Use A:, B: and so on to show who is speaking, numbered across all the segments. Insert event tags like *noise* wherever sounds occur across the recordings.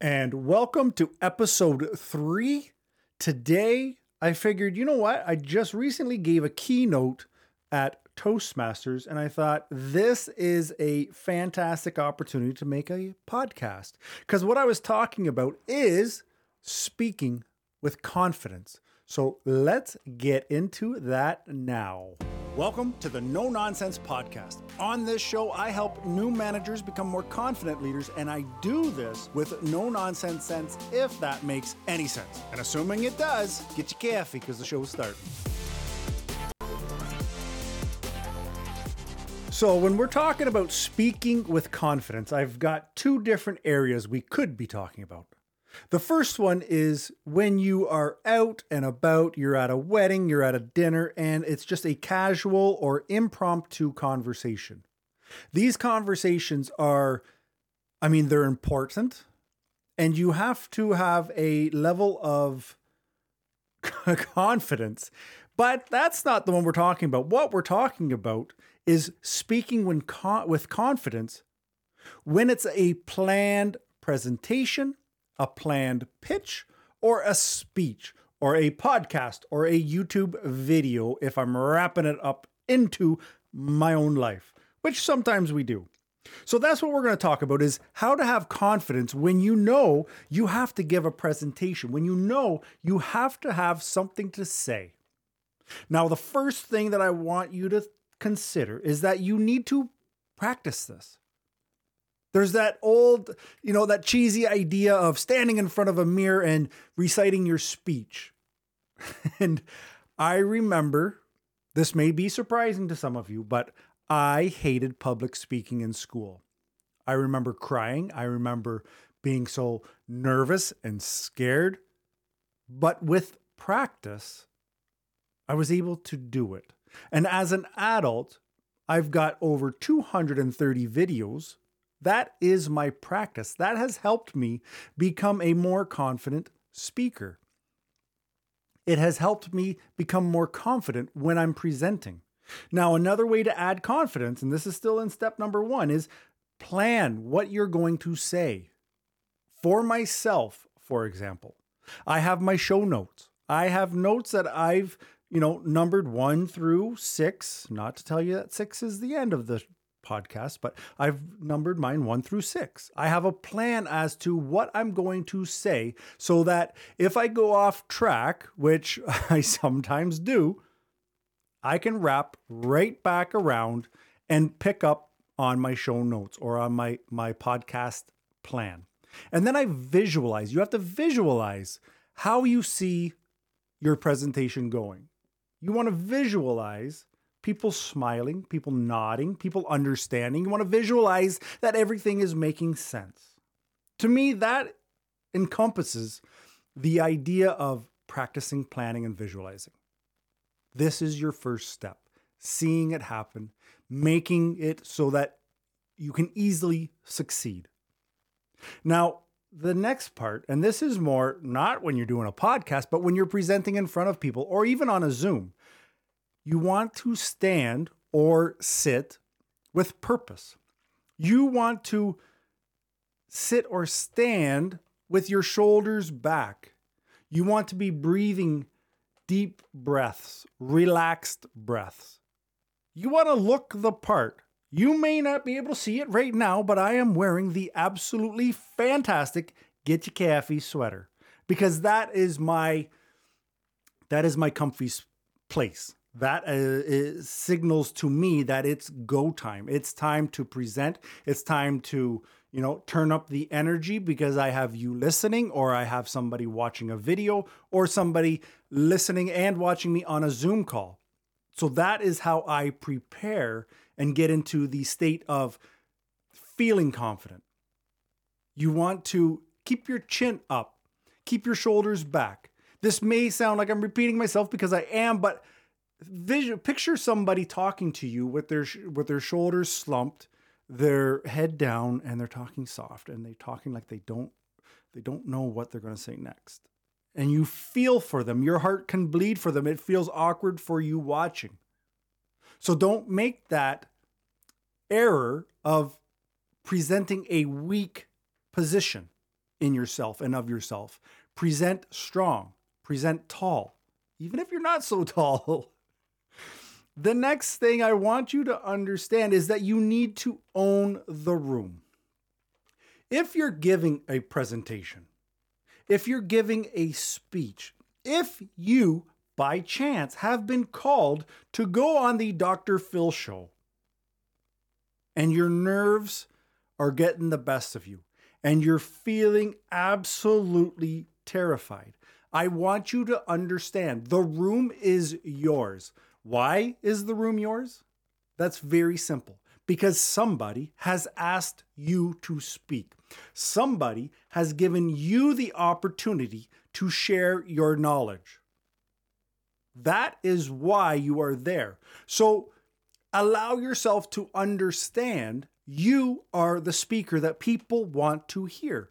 A: and welcome to episode three. Today, I figured, you know what? I just recently gave a keynote at Toastmasters, and I thought this is a fantastic opportunity to make a podcast. Because what I was talking about is speaking with confidence. So let's get into that now. Welcome to the No Nonsense Podcast. On this show, I help new managers become more confident leaders, and I do this with no nonsense sense, if that makes any sense. And assuming it does, get your coffee because the show is starting. So, when we're talking about speaking with confidence, I've got two different areas we could be talking about. The first one is when you are out and about, you're at a wedding, you're at a dinner, and it's just a casual or impromptu conversation. These conversations are, I mean, they're important, and you have to have a level of *laughs* confidence. But that's not the one we're talking about. What we're talking about is speaking when con- with confidence when it's a planned presentation a planned pitch or a speech or a podcast or a YouTube video if I'm wrapping it up into my own life, which sometimes we do. So that's what we're going to talk about is how to have confidence when you know you have to give a presentation, when you know you have to have something to say. Now, the first thing that I want you to consider is that you need to practice this. There's that old, you know, that cheesy idea of standing in front of a mirror and reciting your speech. *laughs* and I remember, this may be surprising to some of you, but I hated public speaking in school. I remember crying. I remember being so nervous and scared. But with practice, I was able to do it. And as an adult, I've got over 230 videos that is my practice. That has helped me become a more confident speaker. It has helped me become more confident when I'm presenting. Now, another way to add confidence, and this is still in step number one, is plan what you're going to say. For myself, for example, I have my show notes. I have notes that I've, you know, numbered one through six. Not to tell you that six is the end of the podcast, but I've numbered mine one through six. I have a plan as to what I'm going to say so that if I go off track, which *laughs* I sometimes do, I can wrap right back around and pick up on my show notes or on my, my podcast plan. And then I visualize. You have to visualize how you see your presentation going. You want to visualize people smiling, people nodding, people understanding. You want to visualize that everything is making sense. To me, that encompasses the idea of practicing planning and visualizing. This is your first step seeing it happen, making it so that you can easily succeed. Now, the next part, and this is more not when you're doing a podcast, but when you're presenting in front of people or even on a Zoom you want to stand or sit with purpose. You want to sit or stand with your shoulders back. You want to be breathing deep breaths, relaxed breaths. You want to look the part. You may not be able to see it right now, but I am wearing the absolutely fantastic Get Your sweater because that is my that is my comfy place that uh, signals to me that it's go time. It's time to present. It's time to, you know, turn up the energy because I have you listening, or I have somebody watching a video, or somebody listening and watching me on a Zoom call. So that is how I prepare and get into the state of feeling confident. You want to keep your chin up, keep your shoulders back. This may sound like I'm repeating myself because I am, but vision picture somebody talking to you with their with their shoulders slumped their head down and they're talking soft and they're talking like they don't they don't know what they're going to say next. And you feel for them. Your heart can bleed for them. It feels awkward for you watching. So don't make that error of presenting a weak position in yourself and of yourself. Present strong, present tall, even if you're not so *laughs* tall. The next thing I want you to understand is that you need to own the room. If you're giving a presentation, if you're giving a speech, if you by chance have been called to go on the Dr. Phil show and your nerves are getting the best of you and you're feeling absolutely terrified, I want you to understand the room is yours. Why is the room yours? That's very simple. Because somebody has asked you to speak. Somebody has given you the opportunity to share your knowledge. That is why you are there. So allow yourself to understand you are the speaker that people want to hear.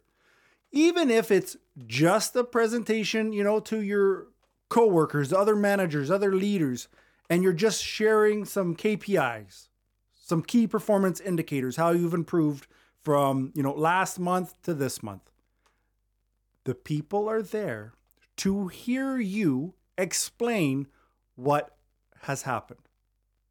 A: Even if it's just a presentation, you know, to your coworkers, other managers, other leaders, and you're just sharing some KPIs, some key performance indicators, how you've improved from, you know, last month to this month. The people are there to hear you explain what has happened.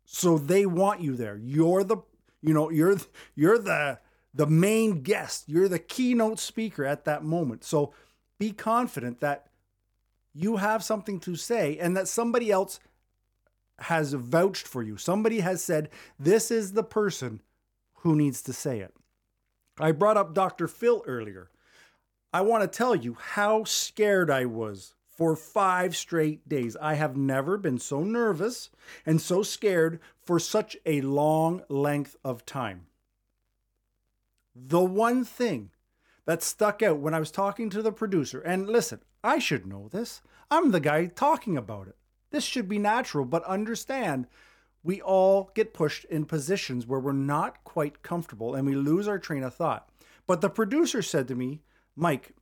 A: So they want you there. You're the, you know, you're you're the the main guest. You're the keynote speaker at that moment. So be confident that you have something to say and that somebody else has vouched for you. Somebody has said, this is the person who needs to say it. I brought up Dr. Phil earlier. I want to tell you how scared I was for five straight days. I have never been so nervous and so scared for such a long length of time. The one thing that stuck out when I was talking to the producer, and listen, I should know this. I'm the guy talking about it. This should be natural, but understand we all get pushed in positions where we're not quite comfortable and we lose our train of thought. But the producer said to me, Mike,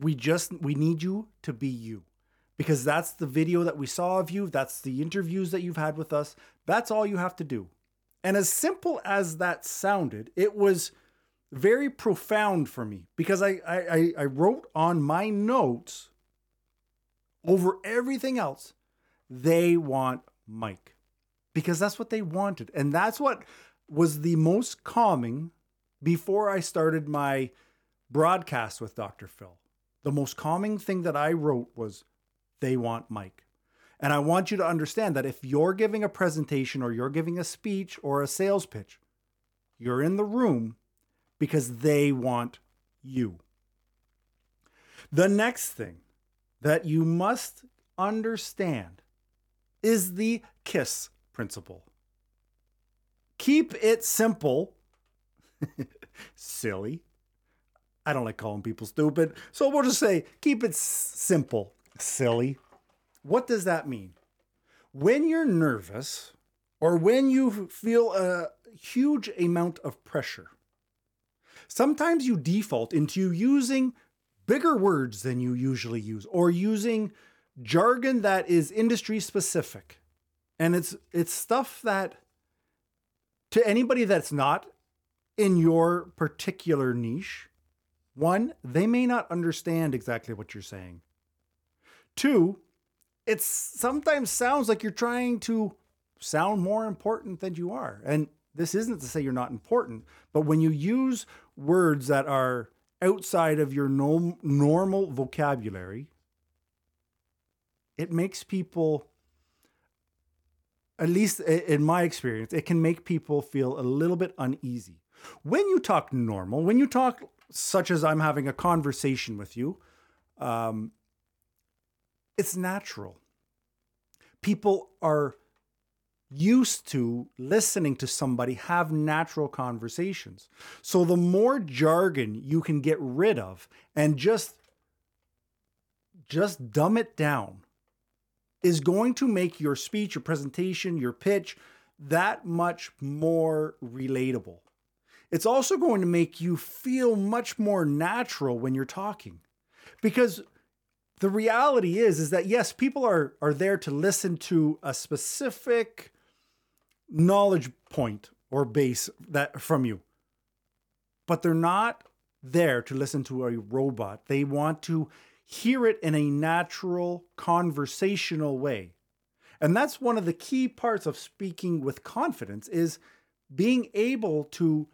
A: we just we need you to be you because that's the video that we saw of you that's the interviews that you've had with us that's all you have to do and as simple as that sounded it was very profound for me because i i, I wrote on my notes over everything else they want Mike because that's what they wanted. And that's what was the most calming before I started my broadcast with Dr. Phil. The most calming thing that I wrote was they want Mike. And I want you to understand that if you're giving a presentation or you're giving a speech or a sales pitch, you're in the room because they want you. The next thing that you must understand is the KISS principle. Keep it simple. *laughs* Silly. I don't like calling people stupid. So we'll just say keep it simple. Silly. What does that mean? When you're nervous or when you feel a huge amount of pressure, sometimes you default into using bigger words than you usually use or using jargon that is industry specific. And it's it's stuff that to anybody that's not in your particular niche, one, they may not understand exactly what you're saying. Two, it sometimes sounds like you're trying to sound more important than you are. And this isn't to say you're not important, but when you use words that are outside of your normal vocabulary, it makes people at least in my experience it can make people feel a little bit uneasy. When you talk normal when you talk such as i'm having a conversation with you um, it's natural. People are used to listening to somebody have natural conversations. So the more jargon you can get rid of and just just dumb it down is going to make your speech, your presentation, your pitch that much more relatable. It's also going to make you feel much more natural when you're talking. Because the reality is is that yes, people are are there to listen to a specific knowledge point or base that from you. But they're not there to listen to a robot. They want to hear it in a natural, conversational way. And that's one of the key parts of speaking with confidence is being able to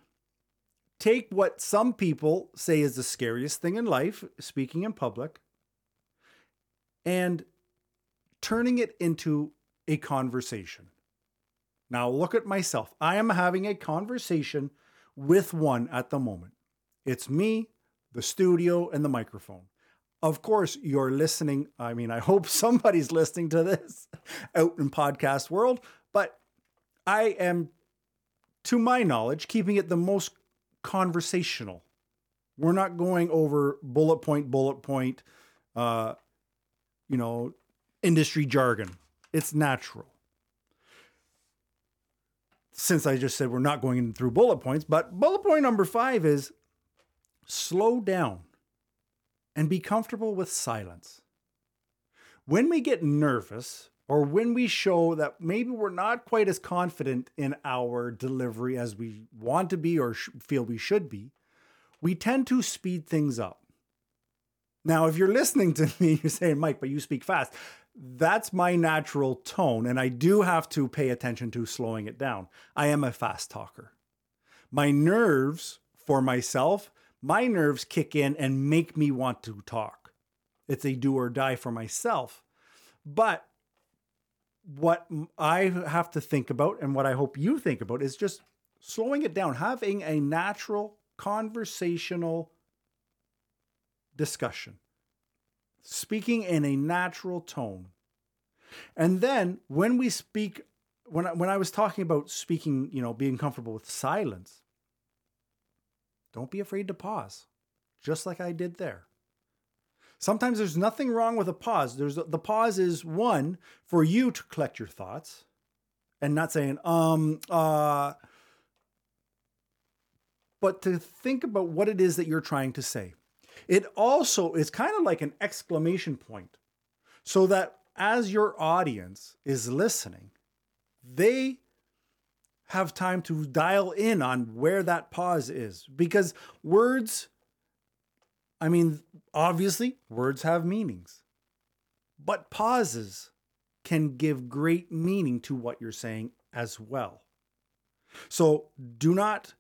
A: take what some people say is the scariest thing in life, speaking in public, and turning it into a conversation. Now, look at myself. I am having a conversation with one at the moment. It's me, the studio, and the microphone. Of course, you're listening. I mean, I hope *laughs* somebody's listening to this out in podcast world, but I am, to my knowledge, keeping it the most conversational. We're not going over bullet point, bullet point, uh, you know, industry jargon. It's natural. Since I just said we're not going through bullet points, but bullet point number five is slow down and be comfortable with silence. When we get nervous, or when we show that maybe we're not quite as confident in our delivery as we want to be or sh- feel we should be, we tend to speed things up. Now, if you're listening to *laughs* me, you're saying, Mike, but you speak fast. That's my natural tone, and I do have to pay attention to slowing it down. I am a fast talker. My nerves for myself, my nerves kick in and make me want to talk. It's a do or die for myself. But what I have to think about and what I hope you think about is just slowing it down, having a natural conversational discussion, speaking in a natural tone. And then when we speak, when I, when I was talking about speaking, you know, being comfortable with silence, don't be afraid to pause, just like I did there. Sometimes there's nothing wrong with a pause. There's the pause is one for you to collect your thoughts and not saying um uh but to think about what it is that you're trying to say. It also is kind of like an exclamation point so that as your audience is listening, they have time to dial in on where that pause is because words I mean, obviously, words have meanings, but pauses can give great meaning to what you're saying as well. So do not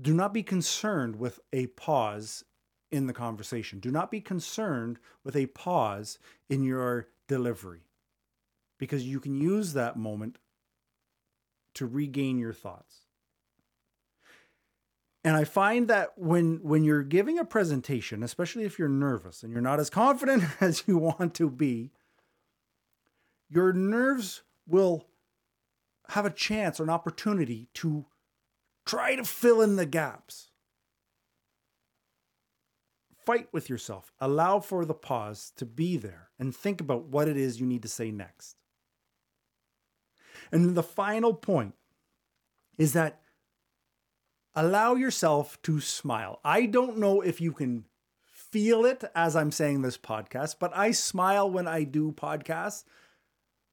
A: do not be concerned with a pause in the conversation. Do not be concerned with a pause in your delivery because you can use that moment to regain your thoughts. And I find that when when you're giving a presentation, especially if you're nervous and you're not as confident *laughs* as you want to be, your nerves will have a chance or an opportunity to try to fill in the gaps. Fight with yourself. Allow for the pause to be there and think about what it is you need to say next. And the final point is that allow yourself to smile. I don't know if you can feel it as I'm saying this podcast, but I smile when I do podcasts.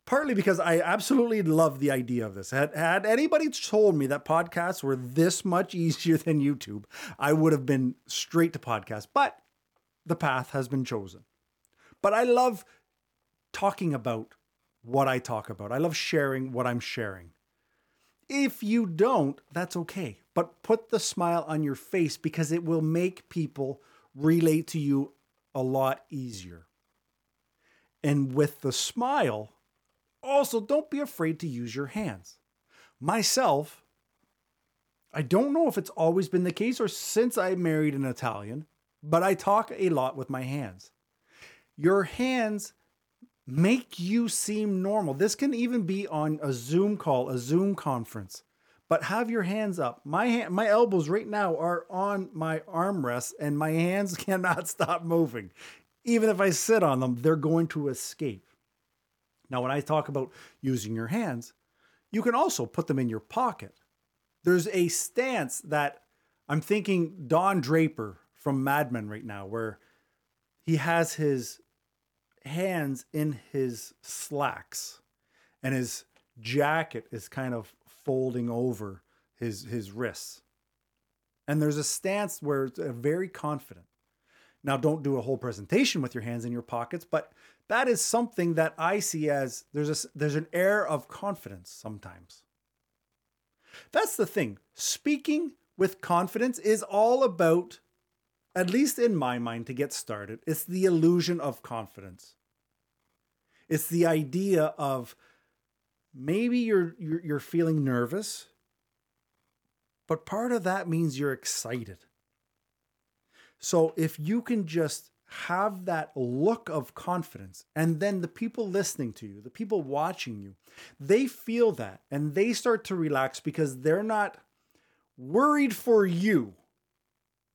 A: Partly because I absolutely love the idea of this. Had, had anybody told me that podcasts were this much easier than YouTube, I would have been straight to podcast. But the path has been chosen. But I love talking about what I talk about. I love sharing what I'm sharing. If you don't, that's okay but put the smile on your face because it will make people relate to you a lot easier. And with the smile, also don't be afraid to use your hands. Myself, I don't know if it's always been the case or since I married an Italian, but I talk a lot with my hands. Your hands make you seem normal. This can even be on a Zoom call, a Zoom conference but have your hands up. My hand, my elbows right now are on my armrests, and my hands *laughs* cannot stop moving. Even if I sit on them, they're going to escape. Now, when I talk about using your hands, you can also put them in your pocket. There's a stance that I'm thinking Don Draper from Mad Men right now, where he has his hands in his slacks and his jacket is kind of folding over his his wrists. And there's a stance where it's uh, very confident. Now, don't do a whole presentation with your hands in your pockets, but that is something that I see as there's a, there's an air of confidence sometimes. That's the thing. Speaking with confidence is all about, at least in my mind, to get started, it's the illusion of confidence. It's the idea of maybe you're, you're, feeling nervous, but part of that means you're excited. So if you can just have that look of confidence, and then the people listening to you, the people watching you, they feel that and they start to relax because they're not worried for you.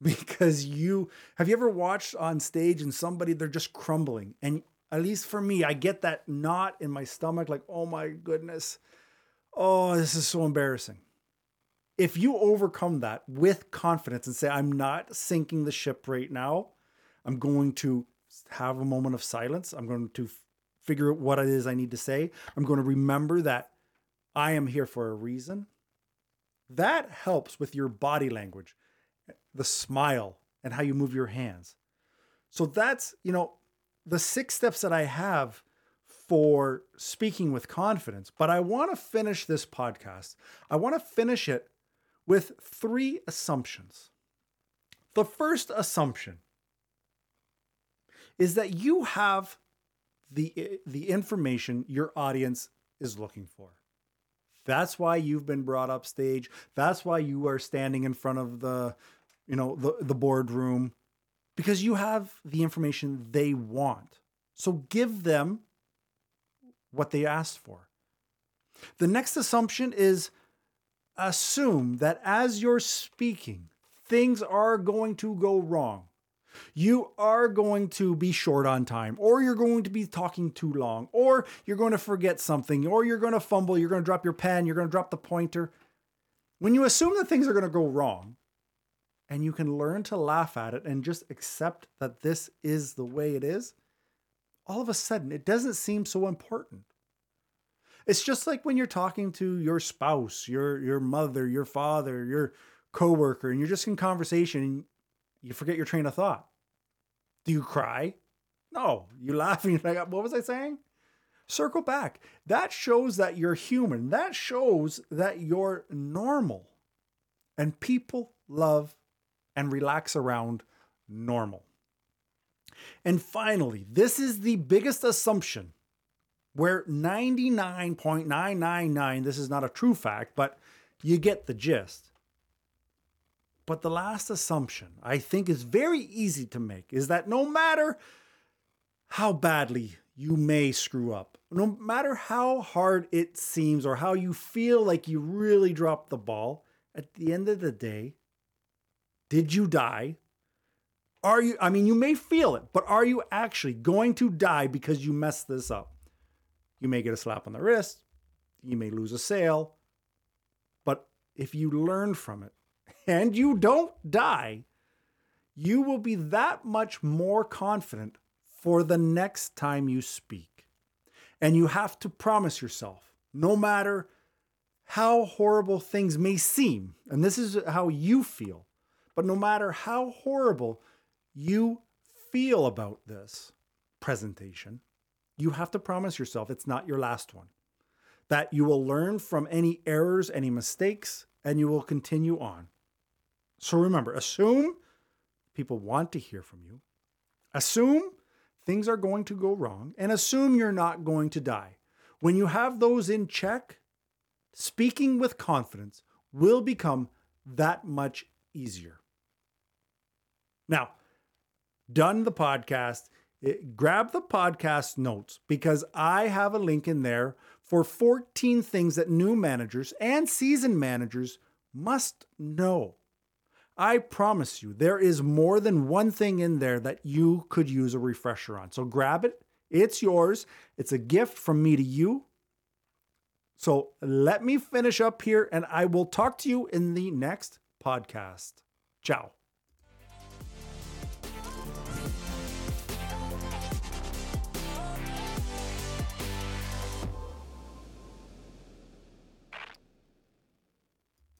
A: *laughs* Because you have you ever watched on stage and somebody they're just crumbling and at least for me, I get that knot in my stomach, like, oh my goodness. Oh, this is so embarrassing. If you overcome that with confidence and say, I'm not sinking the ship right now, I'm going to have a moment of silence. I'm going to figure out what it is I need to say. I'm going to remember that I am here for a reason. That helps with your body language, the smile, and how you move your hands. So that's, you know, the six steps that I have for speaking with confidence. But I want to finish this podcast. I want to finish it with three assumptions. The first assumption is that you have the, the information your audience is looking for. That's why you've been brought up stage. That's why you are standing in front of the, you know, the, the boardroom because you have the information they want. So give them what they asked for. The next assumption is assume that as you're speaking, things are going to go wrong. You are going to be short on time, or you're going to be talking too long, or you're going to forget something, or you're going to fumble, you're going to drop your pen, you're going to drop the pointer. When you assume that things are going to go wrong, and you can learn to laugh at it and just accept that this is the way it is, all of a sudden it doesn't seem so important. It's just like when you're talking to your spouse, your your mother, your father, your coworker, and you're just in conversation and you forget your train of thought. Do you cry? No, you laugh and you're like, what was I saying? Circle back. That shows that you're human. That shows that you're normal. And people love and relax around normal. And finally, this is the biggest assumption where 99.999, this is not a true fact, but you get the gist. But the last assumption I think is very easy to make is that no matter how badly you may screw up, no matter how hard it seems or how you feel like you really dropped the ball, at the end of the day, did you die? Are you, I mean, you may feel it, but are you actually going to die because you messed this up? You may get a slap on the wrist, you may lose a sale, but if you learn from it *laughs* and you don't die, you will be that much more confident for the next time you speak. And you have to promise yourself, no matter how horrible things may seem, and this is how you feel, but no matter how horrible you feel about this presentation, you have to promise yourself it's not your last one. That you will learn from any errors, any mistakes, and you will continue on. So remember, assume people want to hear from you. Assume things are going to go wrong and assume you're not going to die. When you have those in check, speaking with confidence will become that much easier. Now, done the podcast, it, grab the podcast notes because I have a link in there for 14 things that new managers and seasoned managers must know. I promise you, there is more than one thing in there that you could use a refresher on. So grab it. It's yours. It's a gift from me to you. So let me finish up here and I will talk to you in the next podcast. Ciao.